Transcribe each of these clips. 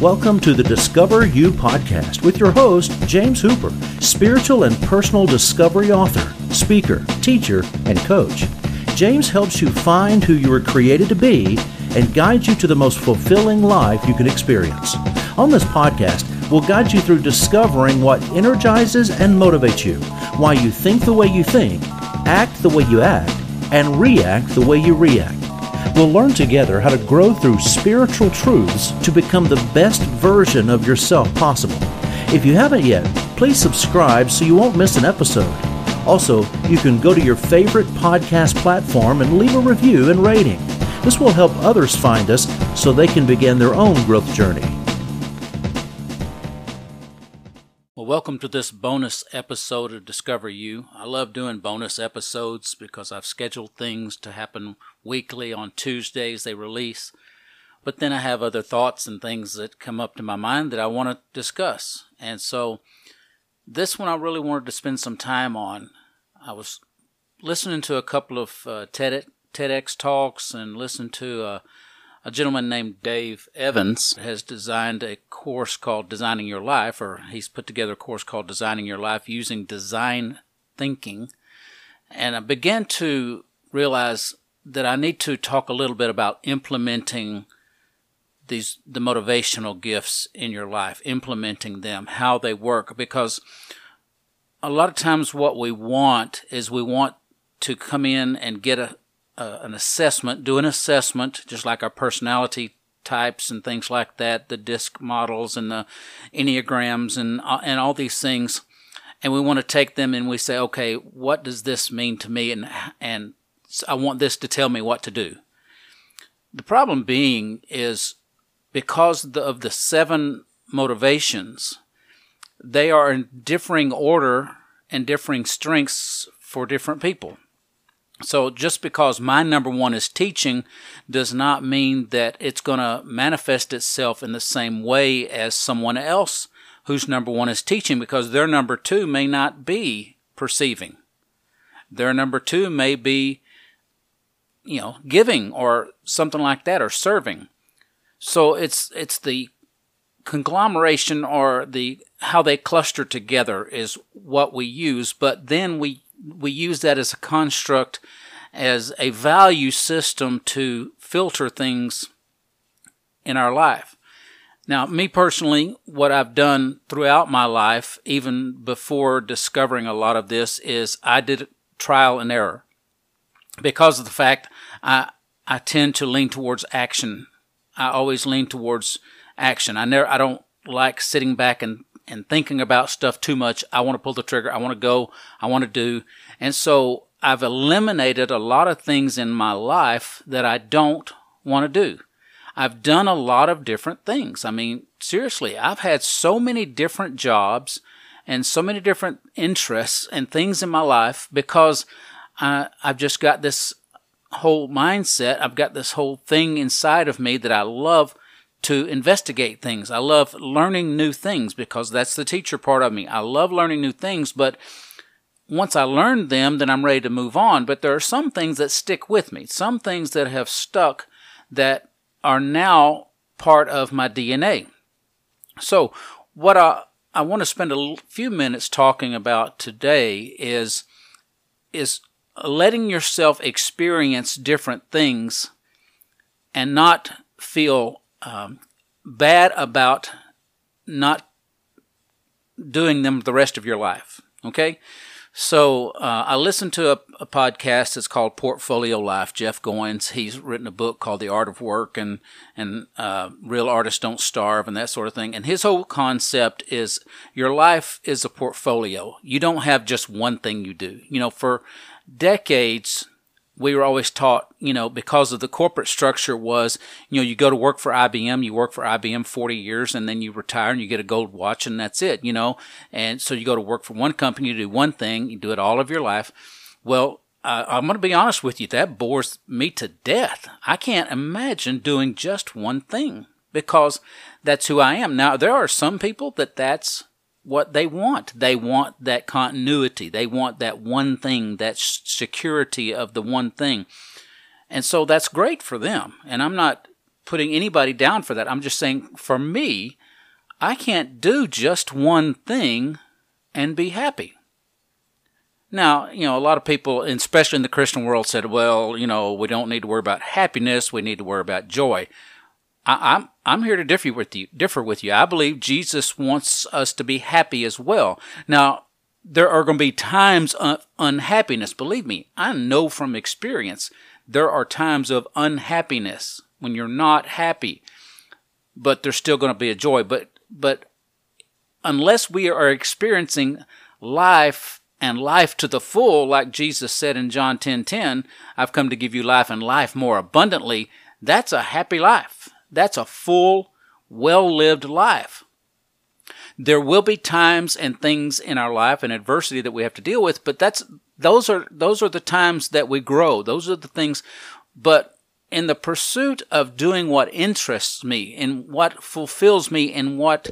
Welcome to the Discover You podcast with your host, James Hooper, spiritual and personal discovery author, speaker, teacher, and coach. James helps you find who you were created to be and guides you to the most fulfilling life you can experience. On this podcast, we'll guide you through discovering what energizes and motivates you, why you think the way you think, act the way you act, and react the way you react. We'll learn together how to grow through spiritual truths to become the best version of yourself possible. If you haven't yet, please subscribe so you won't miss an episode. Also, you can go to your favorite podcast platform and leave a review and rating. This will help others find us so they can begin their own growth journey. Well, welcome to this bonus episode of Discover You. I love doing bonus episodes because I've scheduled things to happen weekly on Tuesdays, they release. But then I have other thoughts and things that come up to my mind that I want to discuss. And so this one I really wanted to spend some time on. I was listening to a couple of uh, TED, TEDx talks and listened to uh, a gentleman named Dave Evans has designed a course called Designing Your Life, or he's put together a course called Designing Your Life using design thinking. And I began to realize that I need to talk a little bit about implementing these the motivational gifts in your life, implementing them, how they work, because a lot of times what we want is we want to come in and get a, uh, an assessment, do an assessment, just like our personality types and things like that, the disc models and the enneagrams and uh, and all these things, and we want to take them and we say, okay, what does this mean to me, and and I want this to tell me what to do. The problem being is because of the seven motivations, they are in differing order and differing strengths for different people. So just because my number one is teaching does not mean that it's going to manifest itself in the same way as someone else whose number one is teaching because their number two may not be perceiving. Their number two may be, you know, giving or something like that or serving. So it's it's the conglomeration or the how they cluster together is what we use, but then we we use that as a construct, as a value system to filter things in our life. Now, me personally, what I've done throughout my life, even before discovering a lot of this, is I did trial and error. Because of the fact I, I tend to lean towards action. I always lean towards action. I never, I don't like sitting back and and thinking about stuff too much. I want to pull the trigger. I want to go. I want to do. And so I've eliminated a lot of things in my life that I don't want to do. I've done a lot of different things. I mean, seriously, I've had so many different jobs and so many different interests and things in my life because I, I've just got this whole mindset. I've got this whole thing inside of me that I love to investigate things. I love learning new things because that's the teacher part of me. I love learning new things, but once I learn them, then I'm ready to move on. But there are some things that stick with me, some things that have stuck that are now part of my DNA. So, what I, I want to spend a few minutes talking about today is, is letting yourself experience different things and not feel um, bad about not doing them the rest of your life. Okay? So uh, I listened to a, a, podcast that's called Portfolio Life. Jeff Goins, he's written a book called The Art of Work and and uh, Real Artists Don't Starve and that sort of thing. And his whole concept is your life is a portfolio. You don't have just one thing you do. You know, for decades, we were always taught, you know, because of the corporate structure was, you know, you go to work for IBM, you work for IBM 40 years and then you retire and you get a gold watch and that's it, you know. And so you go to work for one company, you do one thing, you do it all of your life. Well, uh, I'm going to be honest with you, that bores me to death. I can't imagine doing just one thing because that's who I am. Now, there are some people that that's what they want. They want that continuity. They want that one thing, that security of the one thing. And so that's great for them. And I'm not putting anybody down for that. I'm just saying, for me, I can't do just one thing and be happy. Now, you know, a lot of people, especially in the Christian world, said, well, you know, we don't need to worry about happiness, we need to worry about joy. I, am I'm, I'm here to differ with you. Differ with you. I believe Jesus wants us to be happy as well. Now, there are going to be times of unhappiness. Believe me, I know from experience there are times of unhappiness when you're not happy, but there's still going to be a joy. But but unless we are experiencing life and life to the full, like Jesus said in John 10 10, I've come to give you life and life more abundantly, that's a happy life. That's a full, well lived life. There will be times and things in our life and adversity that we have to deal with, but that's those are those are the times that we grow. Those are the things but in the pursuit of doing what interests me, in what fulfills me, in what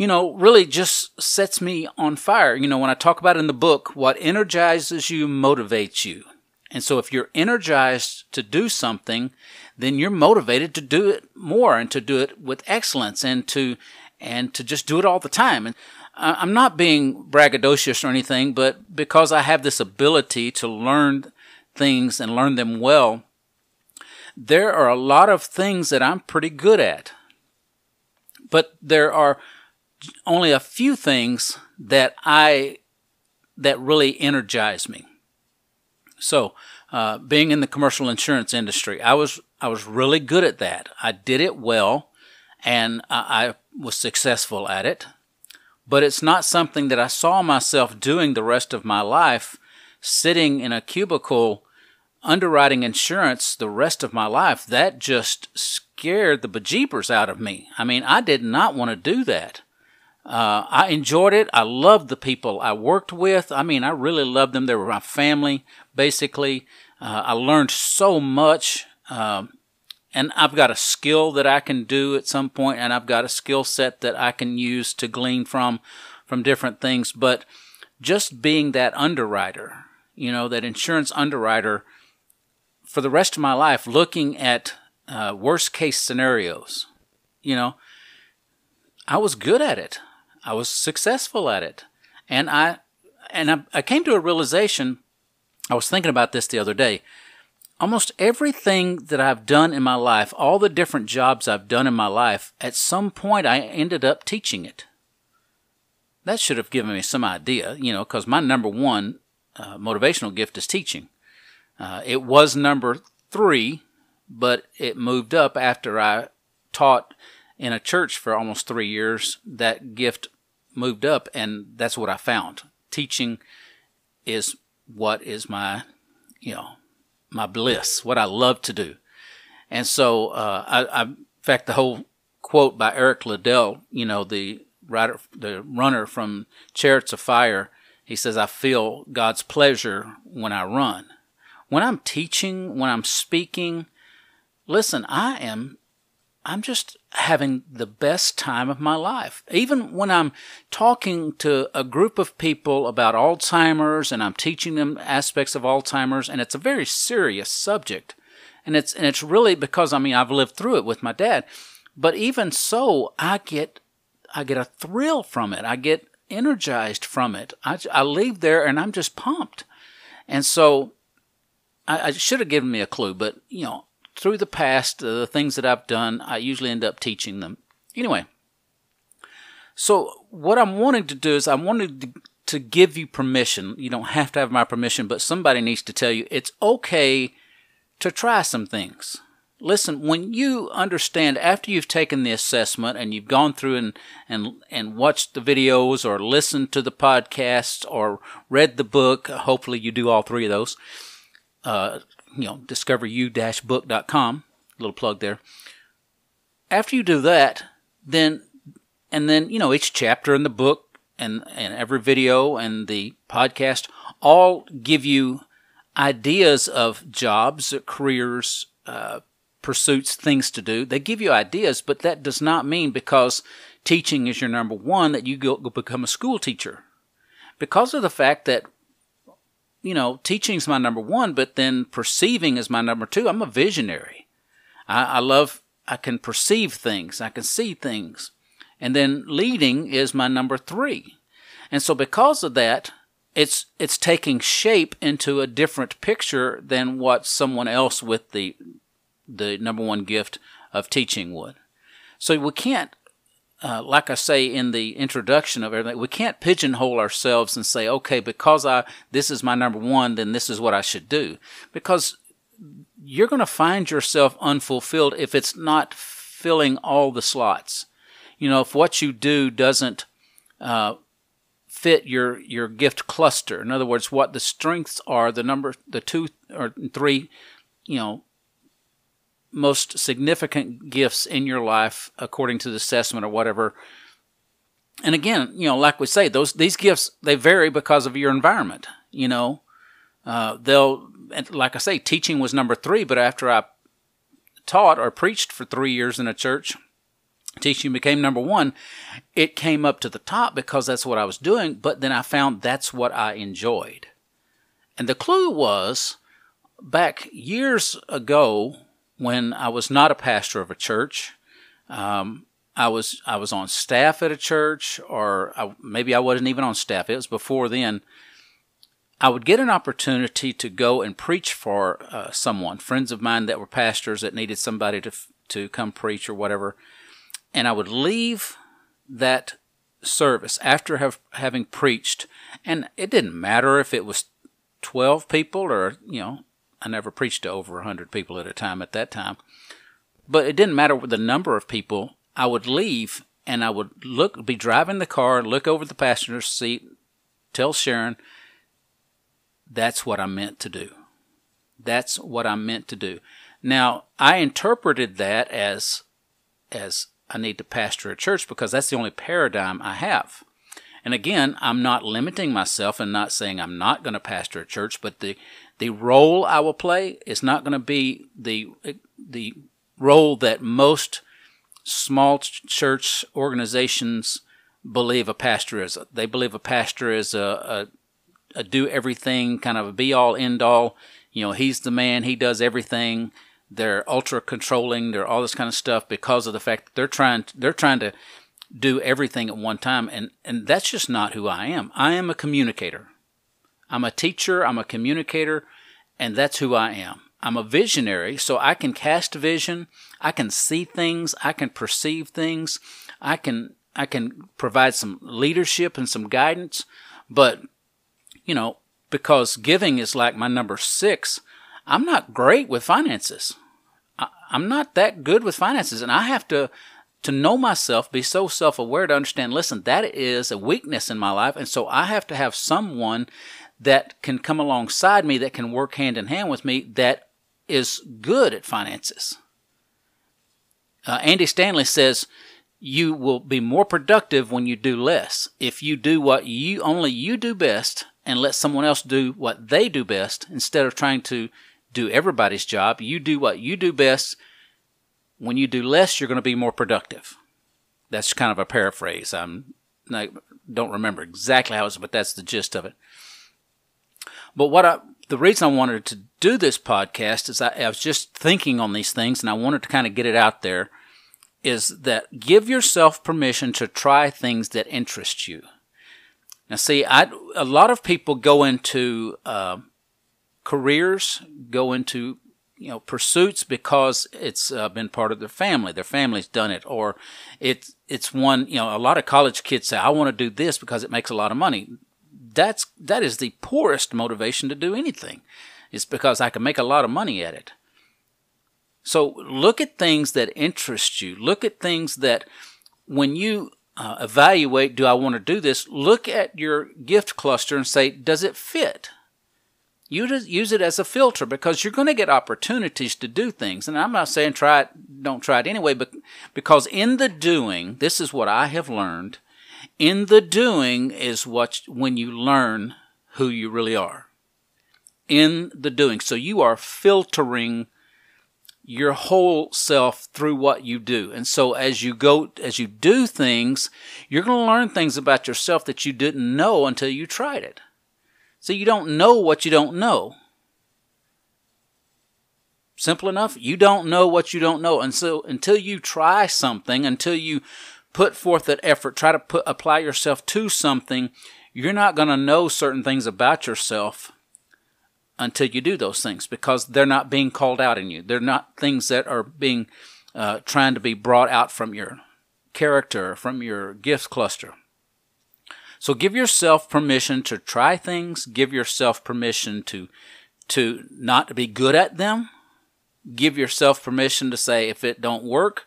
you know, really just sets me on fire. You know, when I talk about in the book, what energizes you motivates you. And so if you're energized to do something, then you're motivated to do it more and to do it with excellence and to and to just do it all the time. And I'm not being braggadocious or anything, but because I have this ability to learn things and learn them well, there are a lot of things that I'm pretty good at. But there are only a few things that I that really energize me. So, uh, being in the commercial insurance industry, I was I was really good at that. I did it well, and I, I was successful at it. But it's not something that I saw myself doing the rest of my life, sitting in a cubicle underwriting insurance the rest of my life. That just scared the bejeepers out of me. I mean, I did not want to do that. Uh, I enjoyed it. I loved the people I worked with. I mean, I really loved them. They were my family, basically. Uh, I learned so much. Um, and I've got a skill that I can do at some point, and I've got a skill set that I can use to glean from from different things. But just being that underwriter, you know, that insurance underwriter, for the rest of my life, looking at uh, worst case scenarios, you know, I was good at it. I was successful at it. And I and I, I came to a realization I was thinking about this the other day. Almost everything that I've done in my life, all the different jobs I've done in my life, at some point I ended up teaching it. That should have given me some idea, you know, because my number one uh, motivational gift is teaching. Uh, it was number three, but it moved up after I taught in a church for almost three years, that gift moved up, and that's what I found. Teaching is what is my, you know, my bliss, what I love to do. And so, uh, I, I, in fact, the whole quote by Eric Liddell, you know, the writer, the runner from Chariots of Fire, he says, I feel God's pleasure when I run. When I'm teaching, when I'm speaking, listen, I am I'm just having the best time of my life. Even when I'm talking to a group of people about Alzheimer's and I'm teaching them aspects of Alzheimer's and it's a very serious subject. And it's and it's really because I mean I've lived through it with my dad. But even so, I get I get a thrill from it. I get energized from it. I, I leave there and I'm just pumped. And so I, I should have given me a clue, but you know, through the past, uh, the things that I've done, I usually end up teaching them. Anyway, so what I'm wanting to do is I wanted to, to give you permission. You don't have to have my permission, but somebody needs to tell you it's okay to try some things. Listen, when you understand after you've taken the assessment and you've gone through and, and, and watched the videos or listened to the podcasts or read the book, hopefully you do all three of those, uh, you know, discoveru-book.com, little plug there. After you do that, then, and then, you know, each chapter in the book and, and every video and the podcast all give you ideas of jobs, careers, uh, pursuits, things to do. They give you ideas, but that does not mean because teaching is your number one that you go become a school teacher. Because of the fact that you know, teaching is my number one, but then perceiving is my number two. I'm a visionary. I, I love, I can perceive things, I can see things. And then leading is my number three. And so because of that, it's it's taking shape into a different picture than what someone else with the the number one gift of teaching would. So we can't, uh, like I say in the introduction of everything, we can't pigeonhole ourselves and say, okay, because I this is my number one, then this is what I should do, because you're going to find yourself unfulfilled if it's not filling all the slots. You know, if what you do doesn't uh, fit your your gift cluster. In other words, what the strengths are, the number, the two or three, you know, most significant gifts in your life according to the assessment or whatever. And again, you know, like we say, those these gifts they vary because of your environment. You know, uh, they'll like I say, teaching was number three, but after I taught or preached for three years in a church, teaching became number one, it came up to the top because that's what I was doing, but then I found that's what I enjoyed. And the clue was back years ago when I was not a pastor of a church. Um, I was I was on staff at a church, or I, maybe I wasn't even on staff. It was before then. I would get an opportunity to go and preach for uh, someone, friends of mine that were pastors that needed somebody to to come preach or whatever and I would leave that service after have, having preached, and it didn't matter if it was 12 people or, you know, I never preached to over 100 people at a time at that time, but it didn't matter the number of people. I would leave and I would look, be driving the car, look over the passenger seat, tell Sharon, that's what I meant to do. That's what I meant to do. Now, I interpreted that as as I need to pastor a church because that's the only paradigm I have. And again, I'm not limiting myself and not saying I'm not going to pastor a church, but the the role I will play is not going to be the the role that most small church organizations believe a pastor is. They believe a pastor is a, a, a do everything, kind of a be all end all. You know, he's the man, he does everything they're ultra controlling, they're all this kind of stuff because of the fact that they're trying they're trying to do everything at one time and and that's just not who I am. I am a communicator. I'm a teacher, I'm a communicator, and that's who I am. I'm a visionary, so I can cast vision, I can see things, I can perceive things, I can I can provide some leadership and some guidance, but you know, because giving is like my number 6, I'm not great with finances. I, am not that good with finances, and I have to to know myself, be so self aware to understand. Listen, that is a weakness in my life, and so I have to have someone that can come alongside me, that can work hand in hand with me, that is good at finances. Uh, Andy Stanley says you will be more productive when you do less. If you do what you only you do best and let someone else do what they do best instead of trying to do everybody's job. You do what you do best. When you do less, you're going to be more productive. That's kind of a paraphrase. I'm I don't remember exactly how it was, but that's the gist of it. But what I the reason I wanted to do this podcast is I, I was just thinking on these things, and I wanted to kind of get it out there. Is that give yourself permission to try things that interest you. Now, see, I a lot of people go into uh, careers, go into you know pursuits because it's uh, been part of their family. Their family's done it, or it's it's one. You know, a lot of college kids say, "I want to do this because it makes a lot of money." That's that is the poorest motivation to do anything. It's because I can make a lot of money at it. So look at things that interest you. Look at things that when you uh, evaluate, do I want to do this? Look at your gift cluster and say, does it fit? You just use it as a filter because you're going to get opportunities to do things. And I'm not saying try it, don't try it anyway, but because in the doing, this is what I have learned. In the doing is what when you learn who you really are. In the doing. So you are filtering your whole self through what you do. And so as you go, as you do things, you're going to learn things about yourself that you didn't know until you tried it. So you don't know what you don't know. Simple enough. You don't know what you don't know. And so until you try something, until you put forth that effort, try to put, apply yourself to something, you're not going to know certain things about yourself until you do those things because they're not being called out in you. They're not things that are being uh, trying to be brought out from your character, from your gift cluster. So give yourself permission to try things. Give yourself permission to to not be good at them. Give yourself permission to say if it don't work,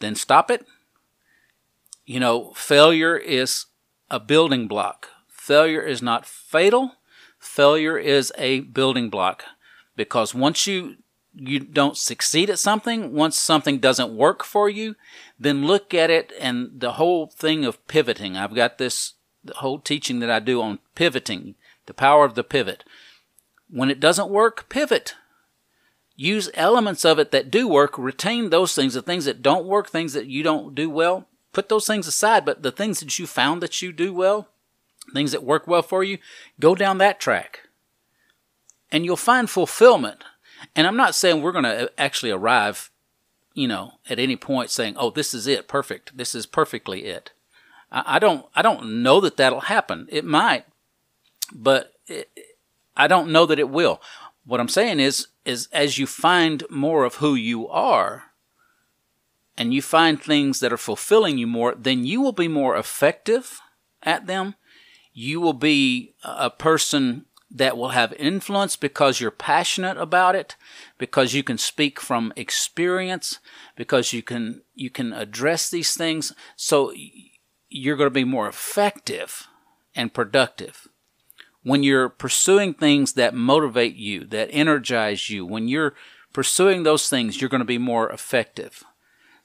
then stop it. You know, failure is a building block. Failure is not fatal. Failure is a building block because once you you don't succeed at something, once something doesn't work for you, then look at it and the whole thing of pivoting. I've got this whole teaching that I do on pivoting, the power of the pivot. When it doesn't work, pivot. Use elements of it that do work, retain those things, the things that don't work, things that you don't do well, put those things aside, but the things that you found that you do well, things that work well for you, go down that track. And you'll find fulfillment. And I'm not saying we're going to uh, actually arrive, you know, at any point saying, "Oh, this is it, perfect. This is perfectly it." I, don't, I don't know that that'll happen. It might, but it, I don't know that it will. What I'm saying is, is as you find more of who you are, and you find things that are fulfilling you more, then you will be more effective at them. You will be a person that will have influence because you're passionate about it, because you can speak from experience, because you can you can address these things. So you're going to be more effective and productive. When you're pursuing things that motivate you, that energize you, when you're pursuing those things, you're going to be more effective.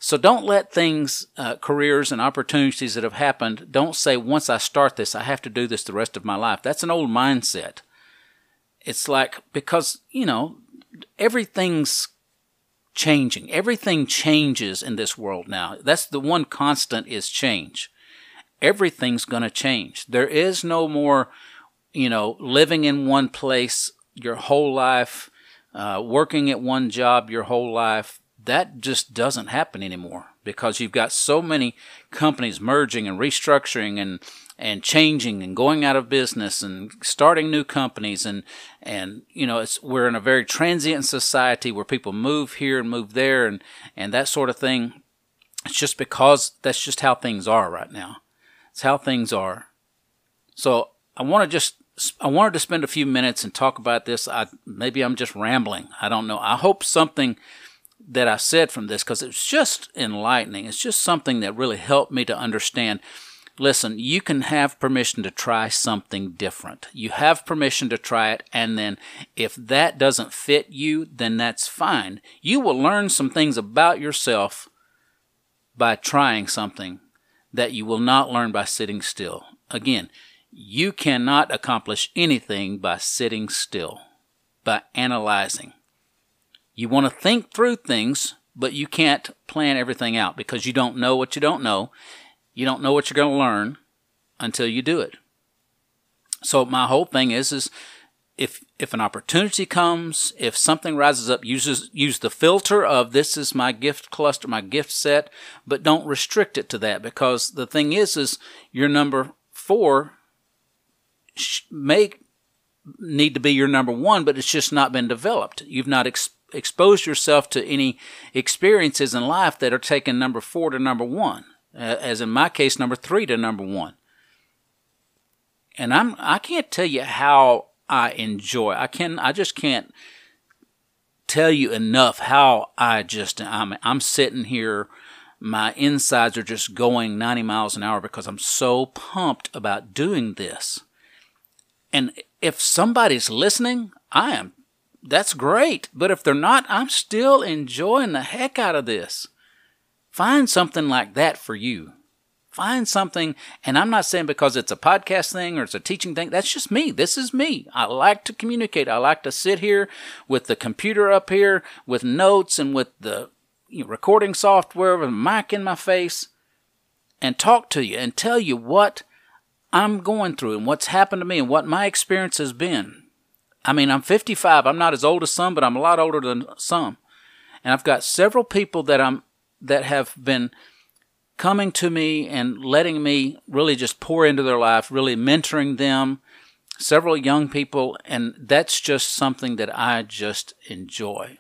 So don't let things, uh, careers and opportunities that have happened, don't say, once I start this, I have to do this the rest of my life. That's an old mindset. It's like, because, you know, everything's changing. Everything changes in this world now. That's the one constant is change. Everything's going to change. There is no more, you know, living in one place your whole life, uh, working at one job your whole life, that just doesn't happen anymore because you've got so many companies merging and restructuring and and changing and going out of business and starting new companies and and you know it's we're in a very transient society where people move here and move there and and that sort of thing it's just because that's just how things are right now it's how things are so i want to just I wanted to spend a few minutes and talk about this. I maybe I'm just rambling. I don't know. I hope something that I said from this because it's just enlightening. It's just something that really helped me to understand. Listen, you can have permission to try something different. You have permission to try it, and then if that doesn't fit you, then that's fine. You will learn some things about yourself by trying something that you will not learn by sitting still. Again, you cannot accomplish anything by sitting still, by analyzing. You want to think through things, but you can't plan everything out because you don't know what you don't know. You don't know what you're going to learn until you do it. So my whole thing is is if if an opportunity comes, if something rises up, uses use the filter of this is my gift cluster, my gift set, but don't restrict it to that because the thing is is your number 4 may need to be your number 1, but it's just not been developed. You've not ex- expose yourself to any experiences in life that are taking number four to number one, as in my case, number three to number one. And I'm I can't tell you how I enjoy. I can I just can't tell you enough how I just I'm I'm sitting here my insides are just going 90 miles an hour because I'm so pumped about doing this. And if somebody's listening, I am that's great. But if they're not, I'm still enjoying the heck out of this. Find something like that for you. Find something, and I'm not saying because it's a podcast thing or it's a teaching thing. That's just me. This is me. I like to communicate. I like to sit here with the computer up here with notes and with the you know, recording software with a mic in my face and talk to you and tell you what I'm going through and what's happened to me and what my experience has been I mean, I'm 55. I'm not as old as some, but I'm a lot older than some. And I've got several people that I'm that have been coming to me and letting me really just pour into their life, really mentoring them, several young people, and that's just something that I just enjoy.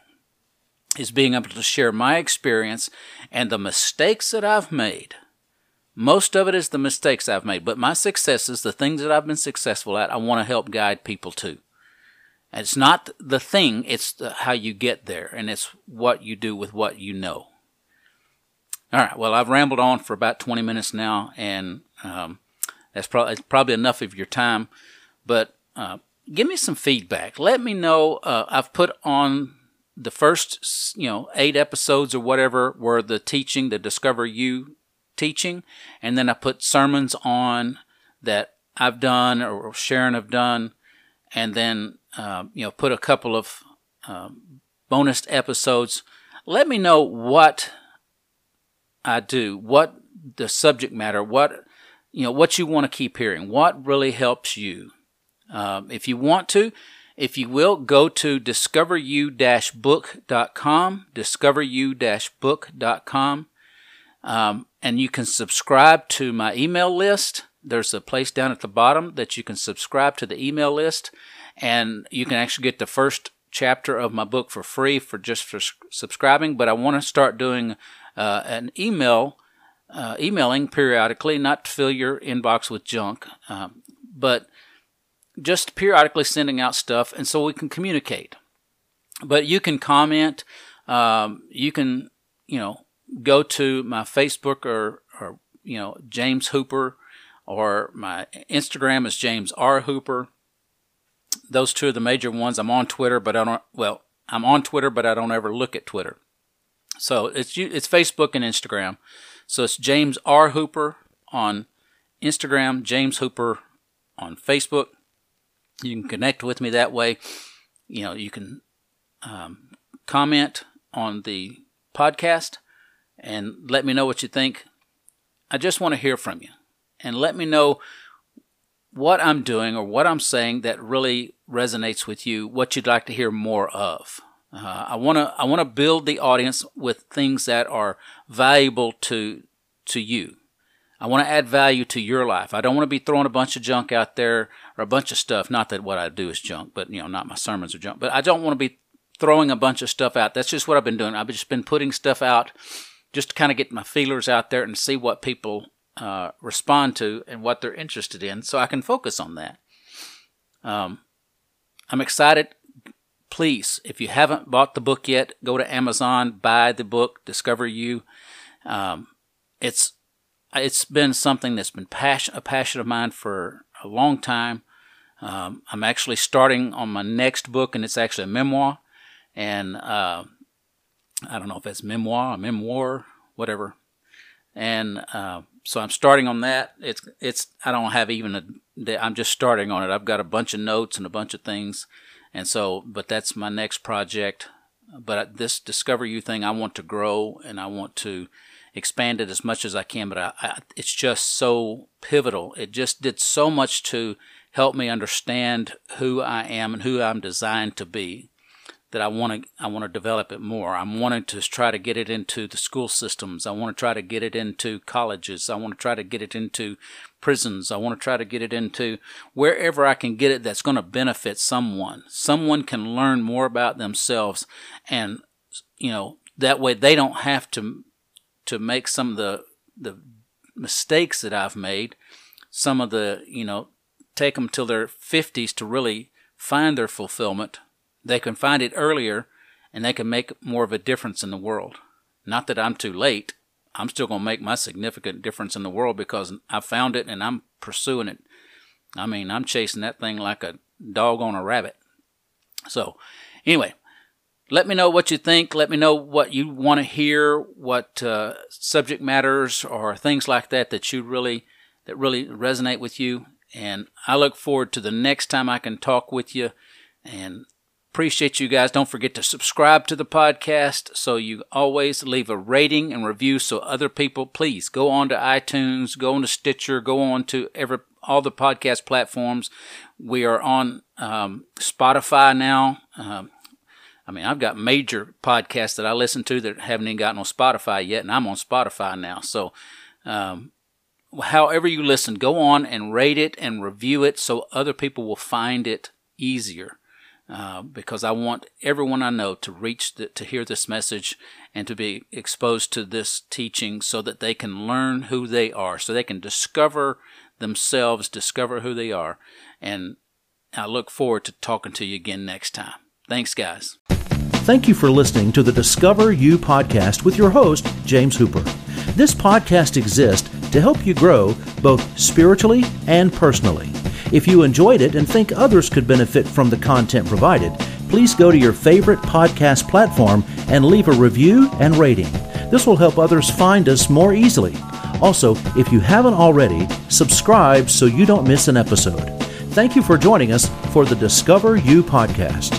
Is being able to share my experience and the mistakes that I've made. Most of it is the mistakes I've made, but my successes, the things that I've been successful at, I want to help guide people to. It's not the thing, it's the, how you get there, and it's what you do with what you know. All right, well, I've rambled on for about 20 minutes now, and um, that's probably, probably enough of your time. But uh, give me some feedback. Let me know. Uh, I've put on the first, you know, eight episodes or whatever were the teaching, the Discover You teaching, and then I put sermons on that I've done or Sharon have done, and then uh, you know put a couple of um, bonus episodes. Let me know what I do, what the subject matter, what you know, what you want to keep hearing, what really helps you. Um, if you want to, if you will, go to discoveru-book.com, discoveru-book.com, um, and you can subscribe to my email list. There's a place down at the bottom that you can subscribe to the email list, and you can actually get the first chapter of my book for free for just for subscribing. But I want to start doing uh, an email, uh, emailing periodically, not to fill your inbox with junk, um, but just periodically sending out stuff, and so we can communicate. But you can comment. Um, you can, you know, go to my Facebook or, or you know James Hooper, or my Instagram is James R Hooper. Those two are the major ones. I'm on Twitter, but I don't. Well, I'm on Twitter, but I don't ever look at Twitter. So it's it's Facebook and Instagram. So it's James R Hooper on Instagram, James Hooper on Facebook. You can connect with me that way. You know, you can um, comment on the podcast and let me know what you think. I just want to hear from you and let me know what I'm doing or what I'm saying that really resonates with you, what you'd like to hear more of. Uh, I want to I want to build the audience with things that are valuable to to you. I want to add value to your life. I don't want to be throwing a bunch of junk out there or a bunch of stuff. Not that what I do is junk, but you know, not my sermons are junk. But I don't want to be throwing a bunch of stuff out. That's just what I've been doing. I've just been putting stuff out just to kind of get my feelers out there and see what people uh, respond to and what they're interested in, so I can focus on that. Um, I'm excited please, if you haven't bought the book yet, go to Amazon, buy the book, Discover You. Um, it's it's been something that's been passion, a passion of mine for a long time. Um, I'm actually starting on my next book, and it's actually a memoir. And uh, I don't know if it's memoir, memoir, whatever. And uh, so I'm starting on that. It's it's I don't have even a. I'm just starting on it. I've got a bunch of notes and a bunch of things and so, but that's my next project. But this Discover You thing, I want to grow and I want to expand it as much as I can. But I, I, it's just so pivotal. It just did so much to help me understand who I am and who I'm designed to be that I want to I want to develop it more. I'm wanting to try to get it into the school systems. I want to try to get it into colleges. I want to try to get it into prisons. I want to try to get it into wherever I can get it that's going to benefit someone. Someone can learn more about themselves and you know that way they don't have to to make some of the the mistakes that I've made. Some of the, you know, take them till their 50s to really find their fulfillment they can find it earlier and they can make more of a difference in the world. Not that I'm too late. I'm still going to make my significant difference in the world because I found it and I'm pursuing it. I mean, I'm chasing that thing like a dog on a rabbit. So, anyway, let me know what you think. Let me know what you want to hear, what uh, subject matters or things like that that you really that really resonate with you. And I look forward to the next time I can talk with you. And Appreciate you guys. Don't forget to subscribe to the podcast so you always leave a rating and review so other people, please go on to iTunes, go on to Stitcher, go on to every all the podcast platforms. We are on um, Spotify now. Um, I mean, I've got major podcasts that I listen to that haven't even gotten on Spotify yet, and I'm on Spotify now. So, um, however you listen, go on and rate it and review it so other people will find it easier. Uh, because I want everyone I know to reach the, to hear this message and to be exposed to this teaching so that they can learn who they are, so they can discover themselves, discover who they are. And I look forward to talking to you again next time. Thanks, guys. Thank you for listening to the Discover You podcast with your host, James Hooper. This podcast exists to help you grow both spiritually and personally. If you enjoyed it and think others could benefit from the content provided, please go to your favorite podcast platform and leave a review and rating. This will help others find us more easily. Also, if you haven't already, subscribe so you don't miss an episode. Thank you for joining us for the Discover You podcast.